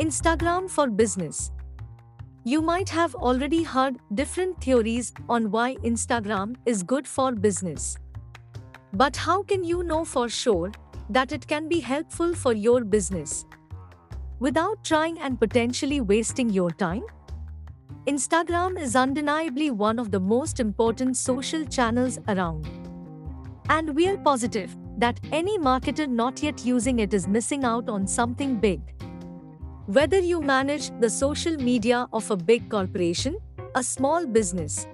Instagram for business. You might have already heard different theories on why Instagram is good for business. But how can you know for sure that it can be helpful for your business? Without trying and potentially wasting your time? Instagram is undeniably one of the most important social channels around. And we're positive that any marketer not yet using it is missing out on something big. Whether you manage the social media of a big corporation, a small business,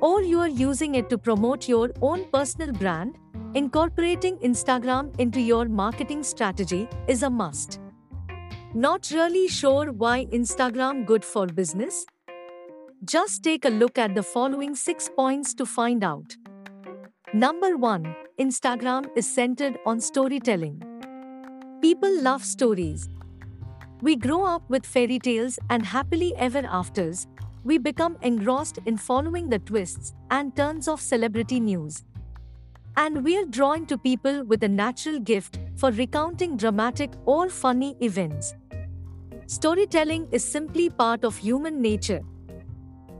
or you are using it to promote your own personal brand, incorporating Instagram into your marketing strategy is a must. Not really sure why Instagram good for business? Just take a look at the following 6 points to find out. Number 1, Instagram is centered on storytelling. People love stories, we grow up with fairy tales and happily ever afters. We become engrossed in following the twists and turns of celebrity news. And we're drawn to people with a natural gift for recounting dramatic or funny events. Storytelling is simply part of human nature.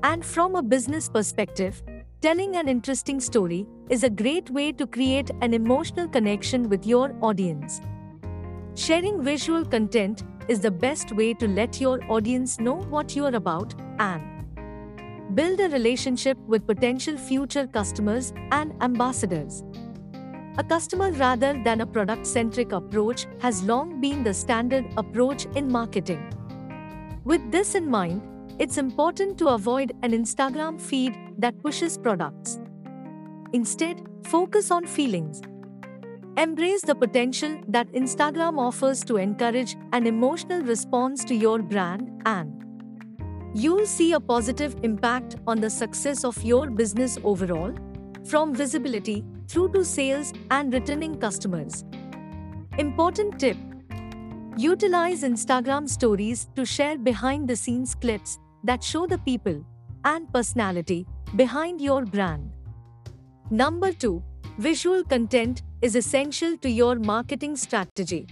And from a business perspective, telling an interesting story is a great way to create an emotional connection with your audience. Sharing visual content is the best way to let your audience know what you are about and build a relationship with potential future customers and ambassadors. A customer rather than a product centric approach has long been the standard approach in marketing. With this in mind, it's important to avoid an Instagram feed that pushes products. Instead, focus on feelings, Embrace the potential that Instagram offers to encourage an emotional response to your brand, and you'll see a positive impact on the success of your business overall, from visibility through to sales and returning customers. Important tip Utilize Instagram stories to share behind the scenes clips that show the people and personality behind your brand. Number 2 Visual content is essential to your marketing strategy.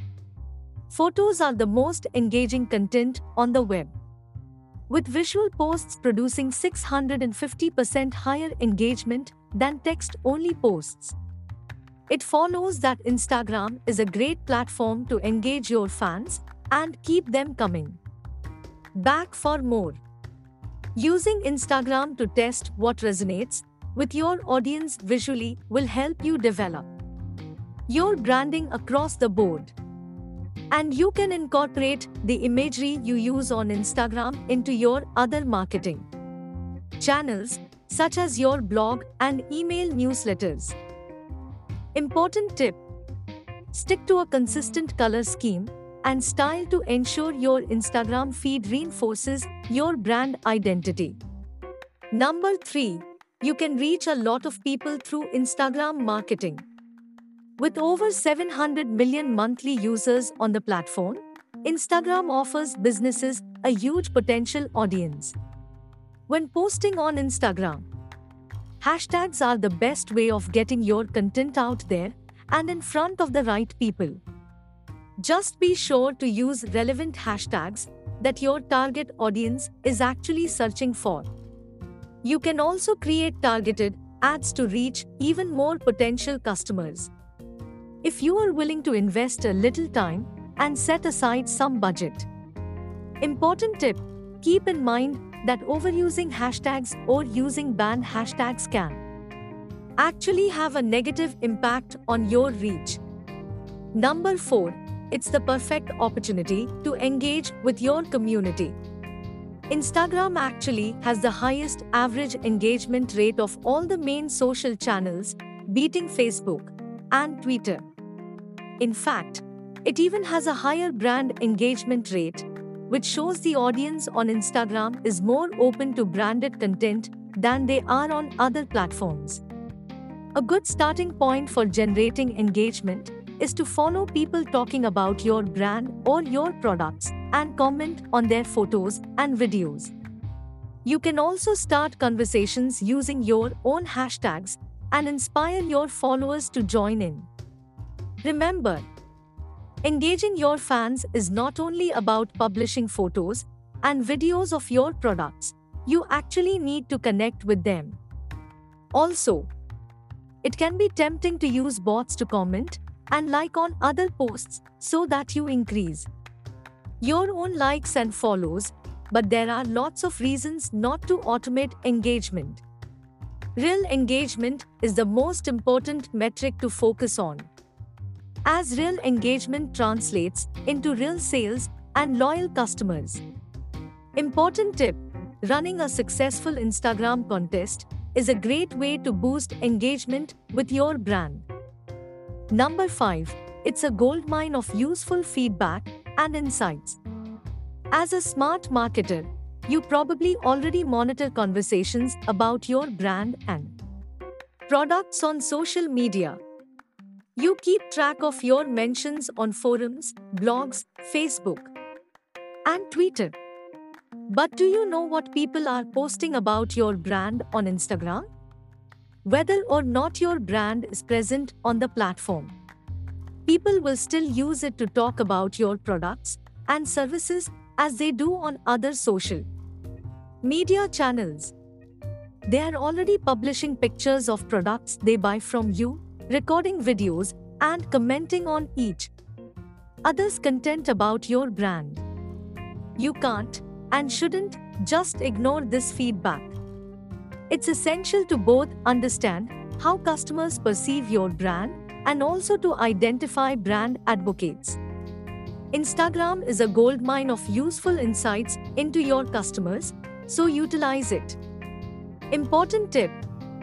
Photos are the most engaging content on the web. With visual posts producing 650% higher engagement than text only posts. It follows that Instagram is a great platform to engage your fans and keep them coming back for more. Using Instagram to test what resonates with your audience visually will help you develop your branding across the board. And you can incorporate the imagery you use on Instagram into your other marketing channels, such as your blog and email newsletters. Important tip Stick to a consistent color scheme and style to ensure your Instagram feed reinforces your brand identity. Number 3 you can reach a lot of people through Instagram marketing. With over 700 million monthly users on the platform, Instagram offers businesses a huge potential audience. When posting on Instagram, hashtags are the best way of getting your content out there and in front of the right people. Just be sure to use relevant hashtags that your target audience is actually searching for. You can also create targeted ads to reach even more potential customers. If you are willing to invest a little time and set aside some budget. Important tip keep in mind that overusing hashtags or using banned hashtags can actually have a negative impact on your reach. Number 4 It's the perfect opportunity to engage with your community. Instagram actually has the highest average engagement rate of all the main social channels, beating Facebook and Twitter. In fact, it even has a higher brand engagement rate, which shows the audience on Instagram is more open to branded content than they are on other platforms. A good starting point for generating engagement is to follow people talking about your brand or your products and comment on their photos and videos. You can also start conversations using your own hashtags and inspire your followers to join in. Remember, Engaging your fans is not only about publishing photos and videos of your products, you actually need to connect with them. Also, it can be tempting to use bots to comment and like on other posts so that you increase your own likes and follows, but there are lots of reasons not to automate engagement. Real engagement is the most important metric to focus on as real engagement translates into real sales and loyal customers. Important tip running a successful Instagram contest is a great way to boost engagement with your brand. Number 5. It's a goldmine of useful feedback and insights. As a smart marketer, you probably already monitor conversations about your brand and products on social media. You keep track of your mentions on forums, blogs, Facebook, and Twitter. But do you know what people are posting about your brand on Instagram? Whether or not your brand is present on the platform, people will still use it to talk about your products and services as they do on other social media channels. They are already publishing pictures of products they buy from you recording videos, and commenting on each other's content about your brand. You can't and shouldn't just ignore this feedback. It's essential to both understand how customers perceive your brand and also to identify brand advocates. Instagram is a goldmine of useful insights into your customers, so utilize it. Important tip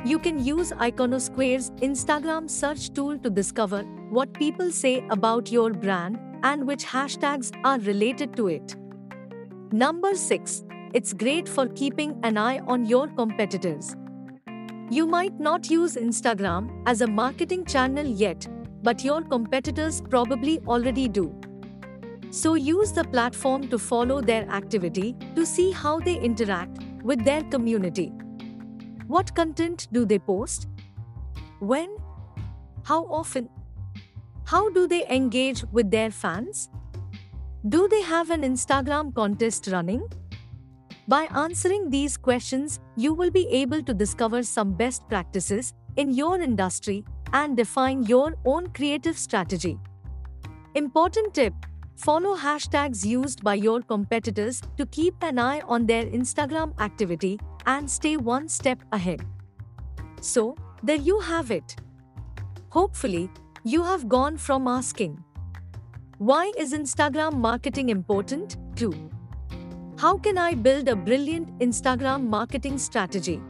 you can use Iconosquare's Instagram search tool to discover what people say about your brand and which hashtags are related to it. Number 6. It's great for keeping an eye on your competitors. You might not use Instagram as a marketing channel yet, but your competitors probably already do. So use the platform to follow their activity to see how they interact with their community. What content do they post? When? How often? How do they engage with their fans? Do they have an Instagram contest running? By answering these questions, you will be able to discover some best practices in your industry and define your own creative strategy. Important tip Follow hashtags used by your competitors to keep an eye on their Instagram activity and stay one step ahead. So, there you have it. Hopefully, you have gone from asking, Why is Instagram marketing important? to How can I build a brilliant Instagram marketing strategy?